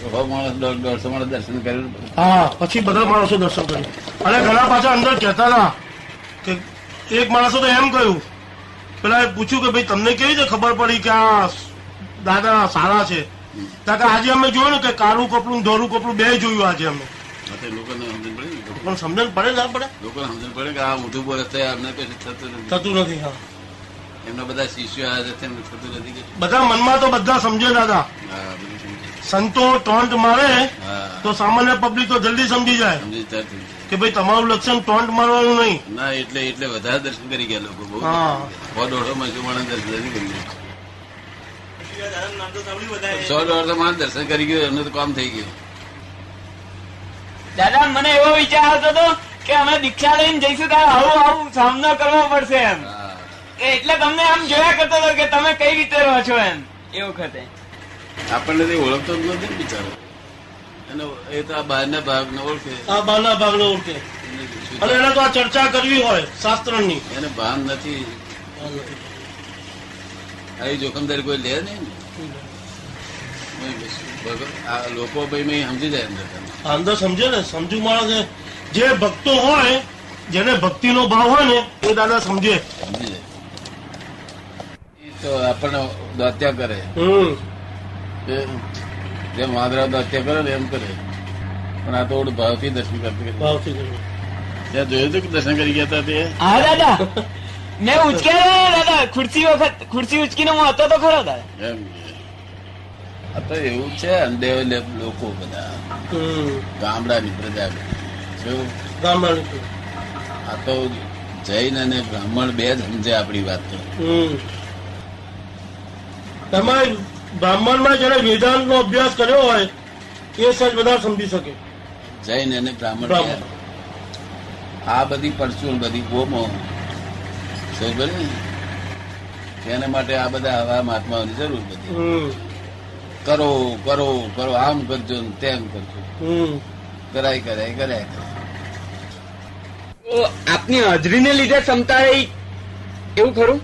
સો માણસ દોઢ- દોઢસો માણસ દર્શન કર્યું. હા પછી બધા માણસો દર્શન કર્યું. અને ઘણા પાછા અંદર કહેતા હતા કે એક માણસો તો એમ કહ્યું પેલા પૂછ્યું કે ભાઈ તમને કેવી રીતે ખબર પડી કે આ દાદા સારા છે? કારણ કે આજે અમે જોયું ને કે કાળું કપડું ધોરું કપડું બે જોયું આજે અમે. લોકોને પડે પણ સમજણ પડે ના પડે લોકોને સમજણ પડે કે આ તો અમને કશું થતું નથી. થતું નથી હા. એમના બધા શિષ્યો આવ્યા છે તેમને થતું નથી બધા મનમાં તો બધા સમજે દાદા. હા. સંતો ટોન્ટ મારે તો સામાન્ય પબ્લિક તો જલ્દી સમજી જાય. કે ભાઈ તમારું લક્ષણ ટોન્ટ મારવાનું નહીં. ના એટલે એટલે વધારે દર્શન કરી ગયા લોકો બહુ. માં માણસ દર્શન કરી ગયા. સો દોઢસો માણસ દર્શન કરી ગયો એમનું તો કામ થઈ ગયું. દાદા મને એવો વિચાર આવતો હતો કે અમે દીક્ષા લઈને જઈશું ત્યારે આવું આવું સામનો કરવો પડશે એમ. કે એટલે તમને આમ જોયા કરતો હતો કે તમે કઈ રીતે રહો છો એમ એ વખતે. આપણને તે ઓળખતો જ નથી બિચારો. અને એ તો આ બહારના ભાગને ઓળખે. આ બારના ભાગને ઓળખે. અને એને તો આ ચર્ચા કરવી હોય શાસ્ત્રની. એને ભાન નથી. આવી જોખમદારી કોઈ લે નહીં ને? લોકો ભાઈ મેં સમજી જાય અંદર. અંદર સમજે ને સમજુ માણસ જે ભક્તો હોય જેને ભક્તિનો ભાવ હોય ને એ દાદા સમજે. સમજી જાય. તો આપણને દાત્યા કરે. હમ. જેમ વાંદરા હત્યા કરે ને એમ કરે. પણ આ તો ભાવથી દર્શન કરતી ભાવથી. ત્યાં જોયું હતું કે દર્શન કરી ગયા હતા તે? હા દાદા. મેં ઉચક્યા દાદા. ખુરશી વખત ખુરશી ઉચકીને હું હતો તો ખરો દાદા. એમ તો એવું છે અંડે લોકો બધા. ગામડાની પ્રજા ગામડાની આ તો જૈન અને બ્રાહ્મણ બે જ સમજે આપણી વાત તો. હમ. એમાં બ્રાહ્મણમાં જેને વેદાંતનો અભ્યાસ કર્યો હોય એ સજ બધા સમજી શકે. જૈન અને બ્રાહ્મણ. આ બધી પરચુણ બધી ગોમો. એના માટે આ બધા હવા મહાત્માઓની જરૂર બધી. કરો કરો કરો આમ કરજો તેમ કરજો. હમ. કરાય કરાય કરાય કરાય. તો આપની હાજરીને લીધે ક્ષમતા એવું ખરું?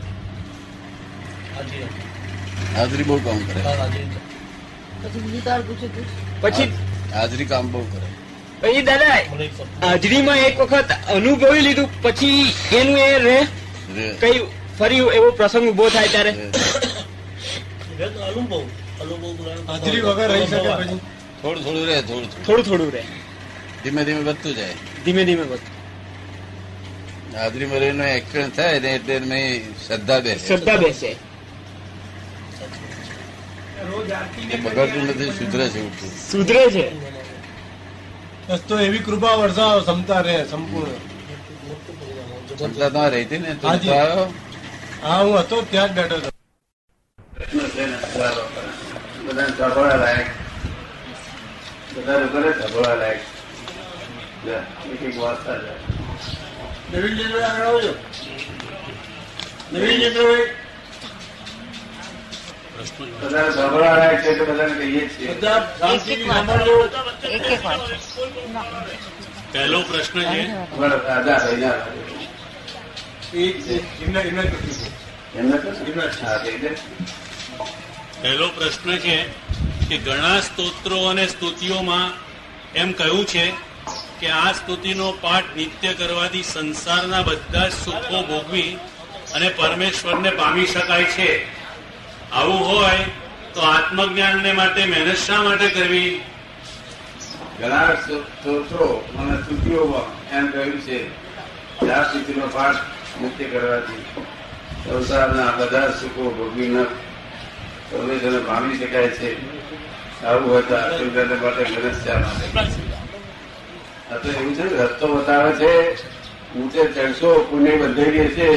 હાજરી બહુ કામ કરે. પછી હાજરી કામ બહુ કરે. પછી દાદા હાજરીમાં એક વખત અનુભવી લીધું પછી એનું એ રે. કઈ ફરી એવો પ્રસંગ ઊભો થાય ત્યારે? રે. હાજરી વગર રહી શકે પછી? થોડું થોડું રે થોડું થોડું. થોડું રે. ધીમે ધીમે વધતું જાય. ધીમે ધીમે વધતું. હાજરી મરીનો એક્સિડન્ટ થાય ને એટલે મેં શ્રદ્ધા બેસે. શ્રદ્ધા બેસે. બગડતું નથી સુધરે છે સુધરે છે? તો એવી કૃપા વરસાવ ક્ષમતા રહે સંપૂર્ણ. ક્ષમતા તમારે હતી ને હા. હું હતો ત્યાં જ બેઠો હતો. બધા સાંભળવા લાયક. બધા લોકોને સાંભળવા લાયક. એક એક વાર્તા જાય નવીન ચંદ્ર આગળ આવજો. નવીન ચંદ્ર બધા સાંભળવા છે તો બધાને કહીએ છીએ. બધા શાંતિથી સાંભળજો પહેલો પ્રશ્ન છે. પહેલો પ્રશ્ન છે કે ઘણા સ્તોત્રો અને સ્તુતિઓમાં એમ કહ્યું છે કે આ સ્તુતિનો પાઠ નિત્ય કરવાથી સંસારના બધા જ સુખો ભોગવી અને પરમેશ્વરને પામી શકાય છે. આવું હોય તો આત્મજ્ઞાનને માટે મહેનત શા માટે કરવી? ઘણા સ્ત્રોતો મને સ્તુતિઓમાં એમ કહ્યું છે. ચાર સ્થિતિનો પાઠ મુક્તિ કરવાથી. સંસારના બધા સુખો ભોગવીને પરમેશ્વરને ભાવી શકાય છે. આવું હોય તો આત્મજ્ઞાન માટે મહેનત શા માટે આ તો એવું છે રસ્તો બતાવે છે. ઊંચે ચડશો, પુણ્ય બંધાઈ છે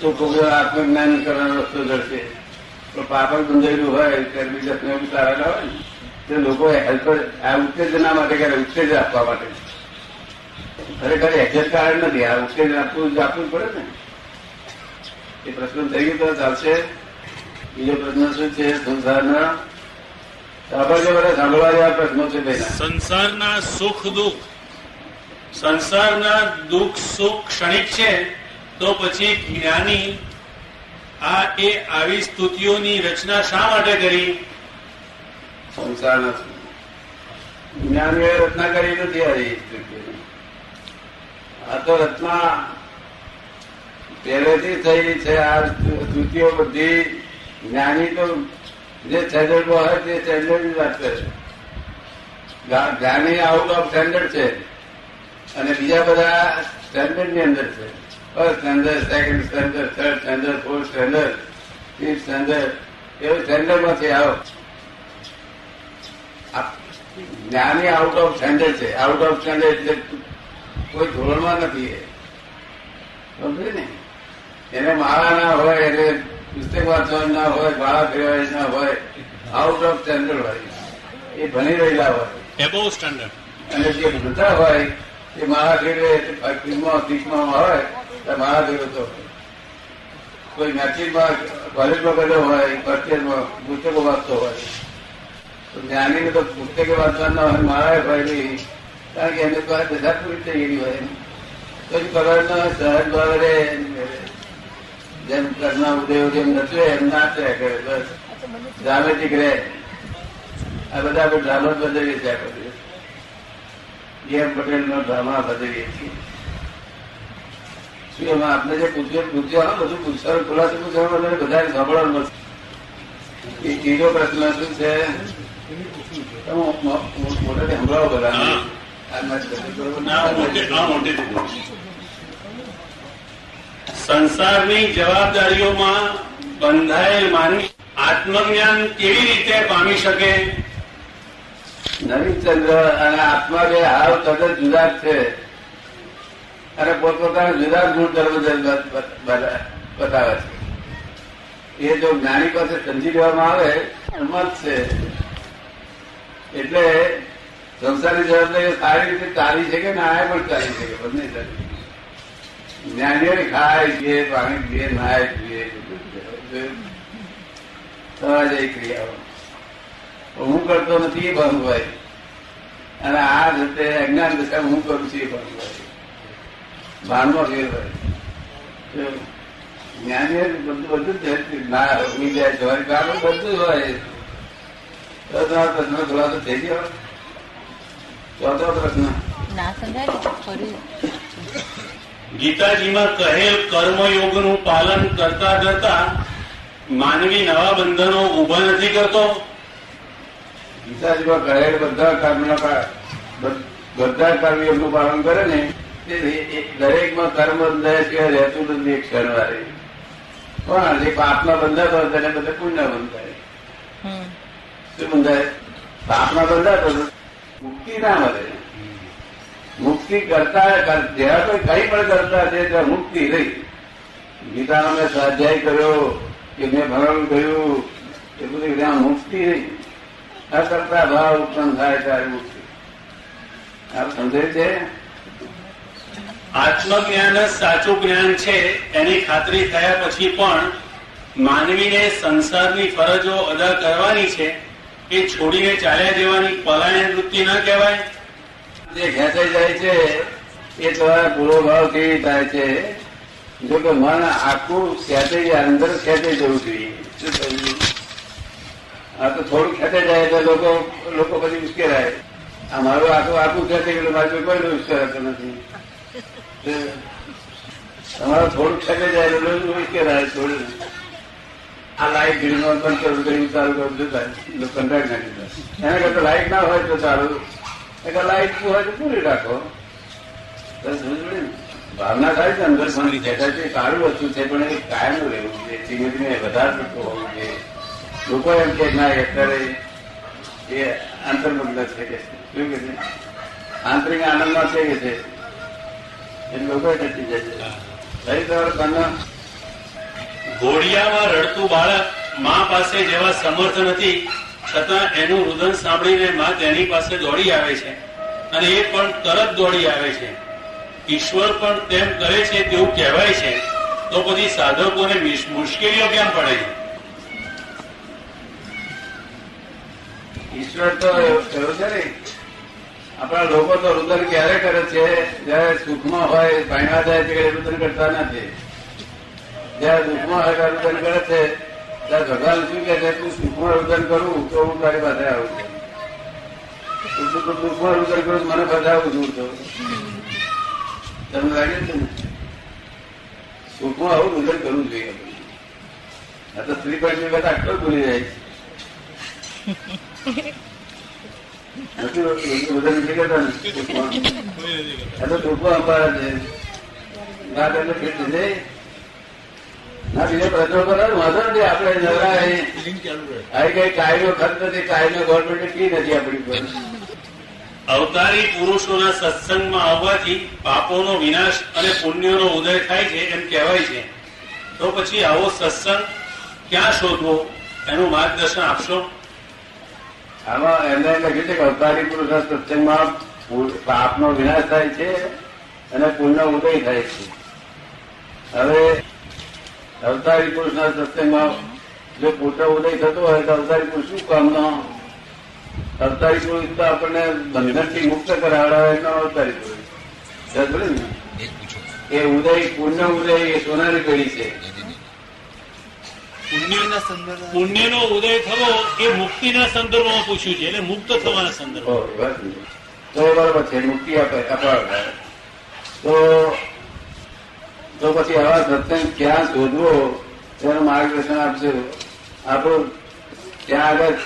તો કોઈ આત્મજ્ઞાન કરવાનો રસ્તો જડશે તો પાપડ ગુંજાયેલું હોય ચરબી બીજા એવું તારેલા હોય ને? તે લોકો હેલ્પર આ ઉત્તેજના માટે કરે ઉત્તેજન આપવા માટે. ખરેખર એક્ઝેક્ટ કારણ નથી. આ ઉત્તેજન આપવું જ આપવું પડે ને. એ પ્રશ્ન થઈ ગયો તો ચાલશે. બીજો પ્રશ્ન શું છે? સંસારના પ્રશ્નો છે સંસારના સુખ, દુઃખ. સંસારના દુઃખ, સુખ ક્ષણિક છે, તો પછી જ્ઞાની આ એ આવી સ્તુતિઓની રચના શા માટે કરી? સંસાર નથી. જ્ઞાન રચના કરી નથી આવી. આ તો રચના પહેલેથી થયેલી છે. આ સ્તુતિઓ બધી જ્ઞાની તો જે સ્ટેન્ડર્ડ હોય તે સ્ટેન્ડર્ડ વાત કરે છે. જ્ઞાની આઉટ ઓફ સ્ટેન્ડર્ડ છે. અને બીજા બધા સ્ટેન્ડર્ડની અંદર છે. First standard second standard third standard fourth standard fifth standard એવું સ્ટેન્ડર્ડમાંથી આવો જ્ઞાની આઉટ ઓફ સ્ટેન્ડર્ડ છે. આઉટ ઓફ સ્ટેન્ડર્ડ એટલે કોઈ ધોરણમાં નથી એ. સમજે ને? એને માળા ના હોય એટલે પુસ્તક વાંચવાનું ના હોય બાળક ફેરવાય ના હોય આઉટ ઓફ સ્ટેન્ડર્ડ હોય. એ ભણી રહેલા હોય. એબોવ સ્ટેન્ડર્ડ અને જે ભણતા હોય એ માળા ફેરવે ફિલ્મો ફિલ્મમાં હોય તો માળા તો. કોઈ મેટ્રિકમાં કોલેજમાં ગયેલો હોય ફર્સ્ટ પુસ્તકો વાંચતો હોય. તો જ્ઞાનીને તો પુસ્તકે વાંચવા ના હોય મારા ભાઈ નહીં. કારણ કે એને પાસે બધા પૂરી થઈ ગયેલી હોય. તો જ ખબર ના હોય સહજ ભાવે જેમ કરના ઉદય જેમ નચવે એમ નાચે કરે, બસ. ડ્રામેટિક રહે આ બધા આપણે ડ્રામા બદલીએ છીએ આપણે. એમ પટેલ નો ડ્રામા બદલીએ છીએ. શું એમાં આપણે જે પૂછ્યું પૂછ્યું બધું પૂછવાનું ખુલાસો પૂછવાનું એટલે બધાને સાંભળવાનું નથી. એ ત્રીજો પ્રશ્ન શું છે? મોટેથી સંભળાવો. સંસારની જવાબદારીઓમાં બંધાયેલ માનવી આત્મજ્ઞાન કેવી રીતે પામી શકે? નવીનચંદ્ર અને આત્મા બે હાવ તદ્દન જુદા છે. અને પોતપોતાના જુદા બ- બ- બતાવે છે. એ જો જ્ઞાની પાસે સમજી લેવામાં આવે મત છે. એટલે સંસારની જવાબદારી સારી રીતે ચાલી છે કે ના પણ ચાલી છે કે બંને ચાલી જ્ઞાનીઓ ખાય પીએ પાણી પીએ, નાય પીએ સહજ એ ક્રિયાઓ. હું કરતો નથી એ બંધ હોય. અને આ રીતે અજ્ઞાન દશા હું કરું છું એ બંધ હોય. ભાનમાં ફેર તો જ્ઞાની બધું બધું ના ઉગી જાય જવાની કારણ બધું હોય. તો તમારો પ્રશ્ન ખુલાસો થઈ ગયો. ચોથો પ્રશ્ન. ના સમજાય ને ફરી. ગીતાજીમાં કહેલ કર્મયોગનું પાલન કરતા કરતા માનવી નવા બંધનો ઊભા નથી કરતો? ગીતાજીમાં કહેલ બધા કર્મ બધા કર્મયોગનું પાલન કરે ને દરેકમાં કર્મ બંધાય છે રહેતું નથી એક ક્ષણ વારે પણ જે પાપના બંધાતો હોય તેને બધે પુણ્ય બંધાય. શું બંધાય? પાપના બંધાતો મુક્તિ ના મળે. મુક્તિ કરતા જેવા કોઈ કઈ પણ કરતા છે ત્યાં મુક્તિ રહી. ગીતાનો મેં સ્વાધ્યાય કર્યો કે મેં ભણવાનું કહ્યું એ બધું ત્યાં મુક્તિ રહી. કરતા ભાવ ઉત્પન્ન થાય ત્યારે મુક્તિ. આપ સમજાય છે? આત્મજ્ઞાન જ સાચું જ્ઞાન છે, એની ખાતરી થયા પછી પણ માનવીને સંસારની ફરજો અદા કરવાની છે, એ છોડીને ચાલ્યા જવાની પલાયન વૃત્તિ ન કહેવાય. જે ખેંચાઈ જાય છે, એ તમારા પૂરો ભાવ કેવી થાય છે? જો કે મન આખું ખેંચાઈ અંદર ખેંચાઈ જવું જોઈએ. આ તો થોડું ખેંચાઈ જાય એટલે લોકો લોકો પછી ઉશ્કેરાય. આ મારું આખું આખું ખેંચાઈ ગયેલું મારું કોઈ ઉશ્કેરાતો નથી. તમારું થોડું ઠગે જાય કે લોકો ઉશ્કેરાય થોડું આ લાઈટ ગ્રીનો પણ કરું કર્યું ચાલુ કરું જતા કંટાળી નાખી. એના કરતા લાઈટ ના હોય તો ચાલુ. એટલે લાઈટ હોય તો પૂરી રાખો. સમજ ભાવના થાય છે અંદર, પણ જાય છે સારું વસ્તુ છે, પણ એ કાયમ રહેવું જોઈએ. ધીમે ધીમે વધારે પડતું હોવું જોઈએ. લોકો એમ કે ના અત્યારે એ આંતરમગ્ન છે કે શું કે છે? આંતરિક આનંદમાં છે કે છે? એ લોકો જાય ઘોડિયામાં રડતું બાળક મા પાસે જેવા સમર્થ નથી છતાં એનું રુદન સાંભળીને મા તેની પાસે દોડી આવે છે. અને એ પણ તરત દોડી આવે છે. ઈશ્વર પણ તેમ કરે છે તેવું કહેવાય છે. તો પછી સાધકોને મિશ- મુશ્કેલીઓ કેમ પડે છે? ઈશ્વર તો એવું છે ને આપણા લોકો તો રુદન ક્યારે કરે છે? જયારે સુખમાં હોય પાણવા જાય છે રુદન કરતા નથી. જયારે દુઃખમાં હોય ત્યારે રુદન કરે છે, ત્યારે ભગવાન શું કે છે? તું સુખમાં રુદન કરું, તો હું તારી પાસે આવું છું. તો તો દુઃખમાં રુદન કરું મને બધાવું દૂર તો. તમને લાગે છે ને? સુખમાં આવું રુદન કરવું જોઈએ. આ તો સ્ત્રી પાસે બધા આટલો ભૂલી જાય છે. અવતારી પુરુષોના સત્સંગમાં આવવાથી પાપોનો વિનાશ અને પુણ્યનો ઉદય થાય છે એમ કહેવાય છે. તો પછી આવો સત્સંગ ક્યાં શોધવો? એનું માર્ગદર્શન આપશો? આમાં એમને લખ્યું છે કે અવતારી પુરુષના સત્સંગમાં પાપનો વિનાશ થાય છે અને પુણ્ય ઉદય થાય છે. હવે અવતારી પુરુષના સત્સંગમાં જો પુત્ર ઉદય થતો હોય તો અવતારી પુરુષ શું કામનો અવતારી પુરુષ તો આપણને બંધનથી મુક્ત કરાવડાવે એનો અવતારી પુરુષ. ને? એ ઉદય પુણ્ય ઉદય એ સોનારી પેઢી છે. પુણ્યનો ઉદય થવો એ મુક્તિના સંદર્ભમાં પૂછ્યું છે એટલે મુક્ત થવાના સંદર્ભમાં. તો બરોબર છે મુક્તિ આપે અપાવે તો તો પછી આવા સત્સંગ ક્યાં શોધવો તેનું માર્ગદર્શન આપજો. આપણું ત્યાં આગળ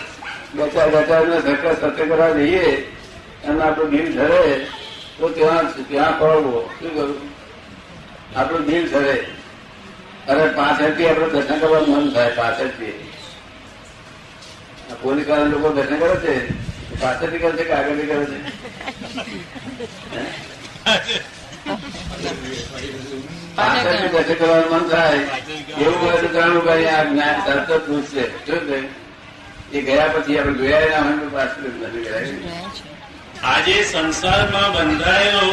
બે ચાર બે ચાર સત્ય સત્ય કરવા જઈએ અને આપણું દિલ ધરે તો ત્યાં ત્યાં ફળવો. શું કરું? આપણું દિલ ધરે અરે પાછળથી આપણે દર્શન કરવાનું મન થાય પાછળથી આ પોલીસવાળા લોકો દર્શન કરે છે એ પાછળથી કરે છે કે આગળથી કરે છે પાછળથી દર્શન કરવાનું મન થાય એવું હોય તો જાણવું કે અહીંયા જ્ઞાન તરત જ પૂછશે શું છે એ ગયા પછી આપણે જોયા ના હોય તો પાછળ નથી ગયા જોયા છે આજે સંસારમાં બંધાયેલો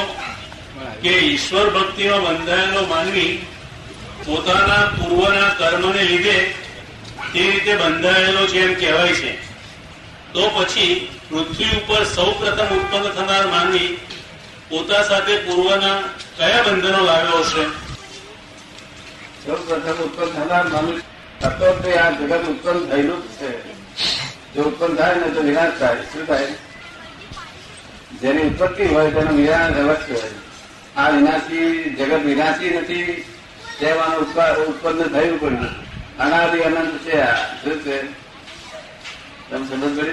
કે ઈશ્વર ભક્તિમાં બંધાયેલો માનવી પોતાના પૂર્વના કર્મને લીધે તે રીતે બંધાયેલો છે એમ કહેવાય છે. તો પછી પૃથ્વી ઉપર સૌ પ્રથમ ઉત્પન્ન થનાર માનવી પોતા સાથે પૂર્વના કયા બંધનો લાવ્યો હશે? સૌ પ્રથમ ઉત્પન્ન થનાર માનવી તત્વ આ જગત ઉત્પન્ન થયેલું છે. જો ઉત્પન્ન થાય ને તો વિનાશ થાય. શું થાય? જેની ઉત્પત્તિ હોય તેનો વિનાશ અવશ્ય હોય આ વિનાશી જગત વિનાશી નથી. ઉત્પા- ઉત્પન્ન થયું પણ અનાદિ અનંત છે આ. શું છે? તમે સમજ પડી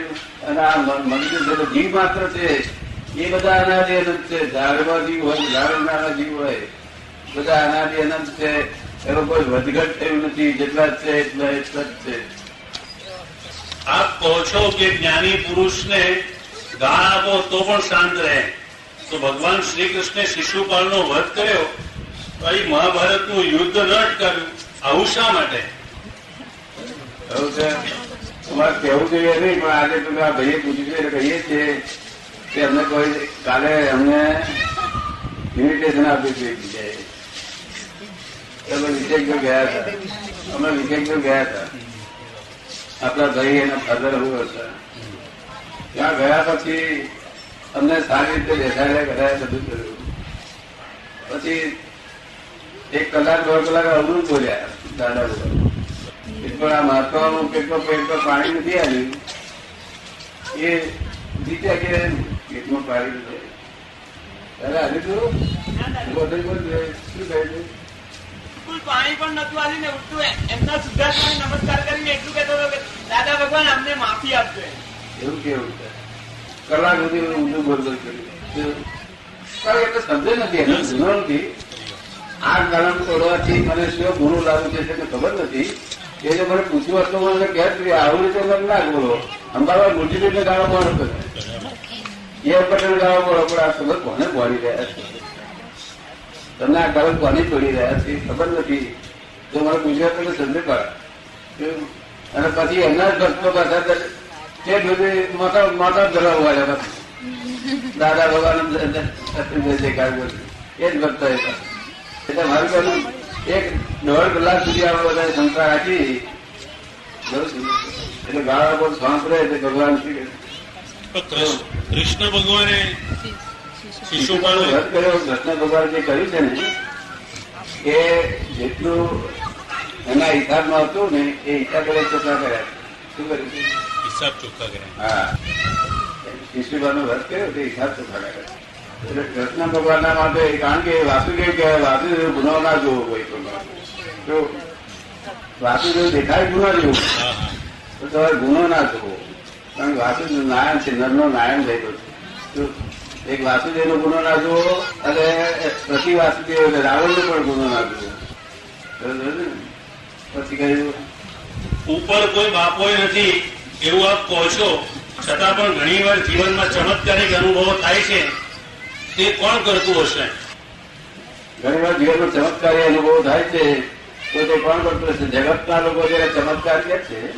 અને આ મંદિર છે જીવ માત્ર છે. એ બધા અનાદિ અનંત છે. ઝાડમાં જીવ હોય ઝાડના જીવ હોય. બધા અનાદિ અનંત છે. એનો કોઈ વધઘટ થયું નથી. જેટલા છે, એટલા એટલા જ છે. આપ કહો છો કે જ્ઞાની પુરુષને ગાળ આપો તો પણ શાંત રહે. તો ભગવાન શ્રી કૃષ્ણે શિશુપાલનો વધ કર્યો. અહીં મહાભારતનું યુદ્ધ ન અટકાવ્યું. આવું શા માટે? તમારે કહેવું જોઈએ નહીં, પણ આજે તમે આ ભાઈએ પૂછ્યું છે, એટલે કહીએ છીએ કે અમને કોઈ કાલે અમને ઇન્વિટેશન આપ્યું છે બીજાએ અમે વિશેષ ગયા હતા. અમે વિશેષ ગયા હતા. આપણા ભાઈ એના ફાધર હું હતા. ત્યાં ગયા પછી અમને સારી રીતે બેસાડ્યા, કરાયા, બધું કર્યું. પછી એક કલાક દોઢ કલાક અવરું બોલ્યા દાદા બોલ્યા પણ આ મહત્વનું પેટમાં પેટમાં પાણી નથી આવ્યું એ જીત્યા કે પેટમાં પાણી. અરે હજુ તો શું કહે છે? પાણી પણ નતું આવ્યું ને એમના શુદ્ધાત્માને નમસ્કાર કરીને એટલું કહેતો હતો કે દાદા ભગવાન અમને માફી આપજો એવું કેવું કલાક સુધી ઊંધું બોલ બોલ કર્યું એટલે સમજે નથી એનું નથી આ કલમ તોડવાથી મને શું ગુરુ લાગુ છે તેને ખબર નથી. એ જો મને પૂછ્યું હતું, મને કહે કે આવું રીતે મને ના બોલો. અંબાલાલ મૂર્તિભાઈને ગાળો હતો. એ પટેલ ગાળો બોલો પણ આ ખબર કોને ભણી રહ્યા છે? તમને આ કલમ કોને તોડી રહ્યા છે? એ ખબર નથી. જો મને પૂછ્યું તમે તો સમજે અને પછી એમના જ ભક્તો પાછા તે બધી માતા માતા ધરવા વાળા હતા. દાદા ભગવાન એ જ ભક્તો હતા. એટલે મારું કહેવું એક દોઢ કલાક સુધી આપણે બધા શંકા રાખી એટલે ગાળા પર શ્વાસ રહે એટલે ભગવાન શ્રી કૃષ્ણ ભગવાને રદ કર્યો. કૃષ્ણ ભગવાન જે કર્યું છે ને એ જેટલું એના હિસાબમાં હતું ને એ હિસાબ ચોખ્ખા કર્યા શું કર્યું? હિસાબ ચોખ્ખા કર્યા. હા. ઈશ્વરનો વ્રત કર્યો તે હિસાબ ચોખ્ખા ખરા કરે એટલે કૃષ્ણ ભગવાનના માટે, કારણ કે વાસુદેવ કહેવાય, વાસુદેવ ગુનો ના જોવો કોઈ પણ તો વાસુદેવ દેખાય ગુનો જેવું. તો તમારે ગુનો ના જોવો. કારણ કે વાસુદેવ નારાયણ છે, નરનો નારાયણ થયેલો છે એક વાસુદેવ નો ગુનો ના જોવો અને પ્રતિ વાસુદેવ એટલે રાવણ નો પણ ગુનો ના ને? પછી કહ્યું ઉપર કોઈ બાપો નથી, એવું આપ કહો છો. છતાં પણ ઘણીવાર જીવનમાં ચમત્કારિક અનુભવો થાય છે. તે કોણ કરતું હશે? ઘણી જીવનનો ચમત્કારી અનુભવ થાય છે. તો તે કોણ કરતું હશે? જગતના લોકો જયારે ચમત્કાર કે છે,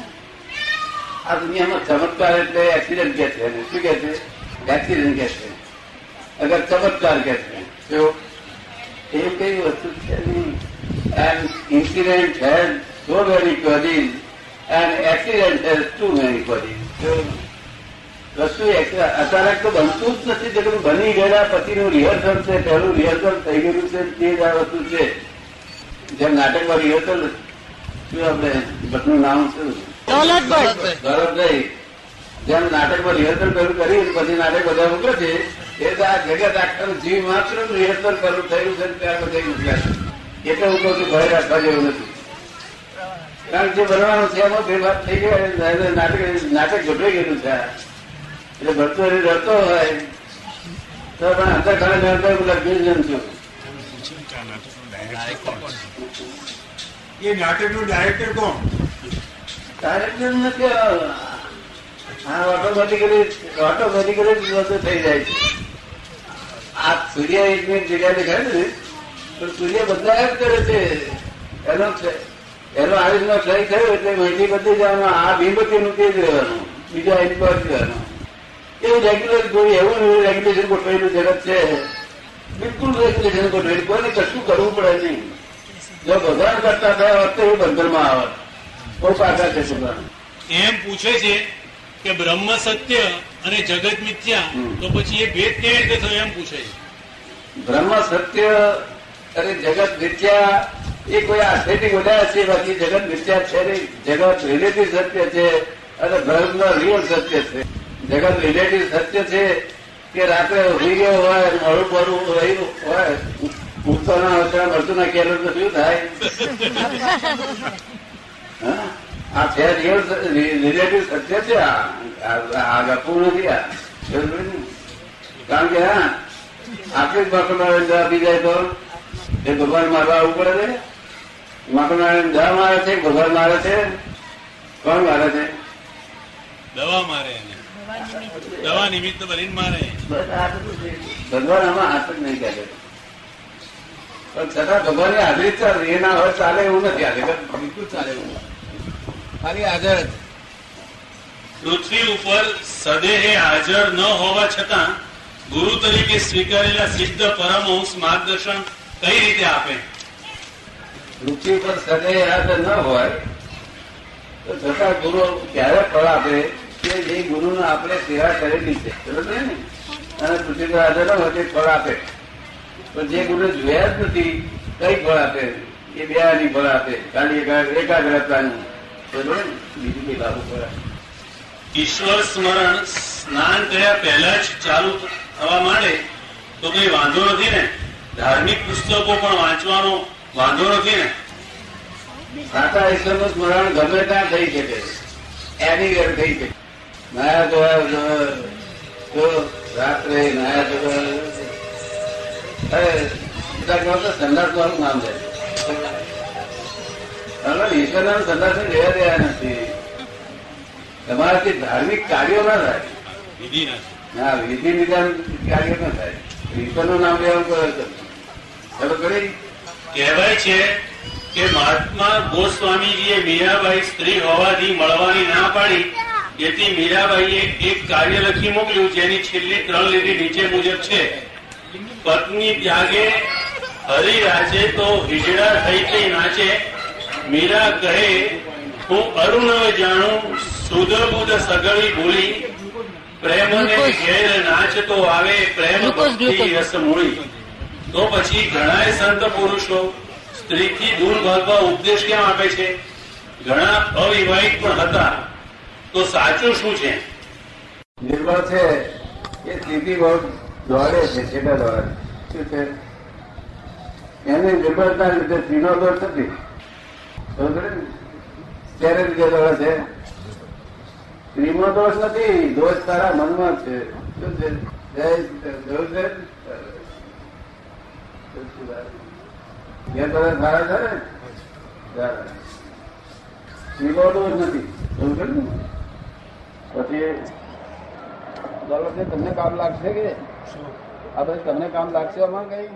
આ દુનિયામાં ચમત્કાર એટલે એક્સિડન્ટ કે છે. શું કે છે? એક્સિડન્ટ કે છે. અગર ચમત્કાર કે છે. એ કઈ વસ્તુ છે and incident has so very qualities and accident has two very qualities વસ્તુ અચાનક તો બનતું જ નથી, જે બધું બની ગયા પછીનું રિહર્સલ છે, પહેલું રિહર્સલ થઈ ગયેલું છે, તે જ આ વસ્તુ છે. જેમ નાટકમાં રિહર્સલ શું આપણે, ભટ્ટનું નામ શું? દોલત ભટ્ટ બરોબર જેમ નાટકમાં રિહર્સલ કર્યું કરી પછી નાટક બધા મૂકે છે, એ તો આ જગત આખર જીવ માત્ર રિહર્સલ કરવું થયું છે ત્યાં પછી મોકલ્યા છે. એટલે હું કહું છું, ભય રાખવા જેવું નથી. કારણ કે જે બનવાનું છે, એમાં ફેરફાર થઈ ગયો નાટક નાટક ગભરાઈ ગયેલું છે. એટલે ભરતો એ રડતો હોય તો પણ અંદર ખાને અંદર પેલા બેન છું એ નાટકનો ડાયરેક્ટર કોણ? ડાયરેક્ટર નથી હા ઓટોમેટિકલી ઓટોમેટિકલી જ બધું થઈ જાય છે. આ સૂર્ય એક મિનિટ જગ્યા દેખાય ને તો સૂર્ય બધા જ કરે છે એનો એનો આયુષ નો ક્ષય થયો એટલે મહિની બધી જવાનું આ ભીમતી નું તેજ રહેવાનું બીજા એની પર રહેવાનું. એવું રેગ્યુલર કોઈ એવું રેગ્યુલેશન ગોઠવેલું જગત છે. બિલકુલ રેગ્યુલેશન ગોઠવેલું કોઈને કશું કરવું પડે નહીં. જો ભગવાન કરતા થયા વખતે એ બંધનમાં આવે. બહુ પાછા છે છોકરા એમ પૂછે છે કે બ્રહ્મ સત્ય અને જગત મિથ્યા. તો પછી એ ભેદ કેવી રીતે થયો એમ પૂછે છે. બ્રહ્મ સત્ય અને જગત મિથ્યા એ કોઈ આસ્થેથી બોલ્યા છે બાકી જગત મિથ્યા છે નહીં. જગત રિલેટિવ સત્ય છે અને બ્રહ્મ રિયલ સત્ય છે. જગત રિલેટિવ સત્ય છે કે રાત્રે ઊભી ગયો હોય મળું પડું રહ્યું હોય ઉઠતો ના મળતું ના કેલું તો શું થાય? આ છે રિલેટિવ સત્ય છે આ. આ- આ ગપું નથી આ. કારણ કે, હા આટલું જ માખણનારાયણ દવા પી જાય તો? એ ભગવાન મારવા આવવું પડે છે મકરનારાયણ દવા મારે છે ભગવાન મારે છે? કોણ મારે છે? દવા મારે એને. દવા નિમિત્ત બનીને. ભગવાન આમાં હાથ જ નહીં કરે પણ છતાં ભગવાનની હાજરી ચાલે. એ ના હોય ચાલે એવું નથી આ બિલકુલ ચાલે એવું. ખાલી હાજર જ. પૃથ્વી ઉપર સદેહે હાજર ન હોવા છતાં ગુરુ તરીકે સ્વીકારેલા સિદ્ધ પરમહંસ માર્ગદર્શન કઈ રીતે આપે? પૃથ્વી પર સદેહે હાજર ન હોય તો છતાં ગુરુ ક્યારે ફળ આપે? કે જે ગુરુને આપણે સેવા કરેલી છે બરોબર ને? અને પૃથ્વી પર હાજર ન હોય તે ફળ આપે. પણ જે ગુરુ જોયા જ નથી કઈ ફળ આપે? એ બે આની ફળ આપે ખાલી એકા- એકાગ્રતાનું બરોબર ને? બીજું કઈ લાભ ફળ આપે ઈશ્વર સ્મરણ સ્નાન કર્યા પહેલા જ ચાલુ થવા માંડે તો કઈ વાંધો નથી ને? ધાર્મિક પુસ્તકો પણ વાંચવાનો વાંધો નથી ને? સાચા ઈશ્વરનું સ્મરણ ગમે ત્યાં થઈ શકે. એની વેર થઈ શકે. નાયા ધોયા વગર, રાત્રે નાયા ધોયા અરે બધા તો સંદાસ મારું નામ છે. ઈશ્વરના સંદાસ લેવા દેવા નથી. તમારાથી ધાર્મિક કાર્યો ના થાય. ના વિધિ વિધાન કાર્ય ના થાય. ઈશ્વરનું નામ લેવાનું કરો ખબર પડી કહેવાય છે કે મહાત્મા ગોસ્વામીજીએ મીરાબાઈ સ્ત્રી હોવાથી મળવાની ના પાડી. એથી મીરાબાઈએ એક કાર્ય લખી મોકલ્યું જેની છેલ્લી ત્રણ લીટી નીચે મુજબ છે. પત્ની ત્યાગે હરિરાજે તો હિજડા થઈ થઈ નાચે. મીરા કહે હું અરુણ જાણું સુધ સગળી ભૂલી. પ્રેમને. ઘેર નાચતો આવે પ્રેમ ભક્તિ રસ મૂળી. તો પછી ઘણા સંત પુરુષો સ્ત્રીથી દૂર ભાગવા ઉપદેશ કેમ આપે છે? ઘણા અવિવાહિત પણ હતા. તો સાચું શું છે? નિર્મળ છે એ સ્થિતિ બહુ દોડે છે છેટા દોડે. શું છે? એને નિર્મળતા લીધે સ્ત્રીનો દોર ને? ત્યારે લીધે દોડે છે. સ્ત્રીનો દોષ નથી દોષ તારા મનમાં છે. શું છે? જય સારા છે ને. સ્ત્રીનો દોષ નથી? પછી દોલત તમને કામ લાગશે કે? આ બધું તમને કામ લાગશે આમાં કઈ?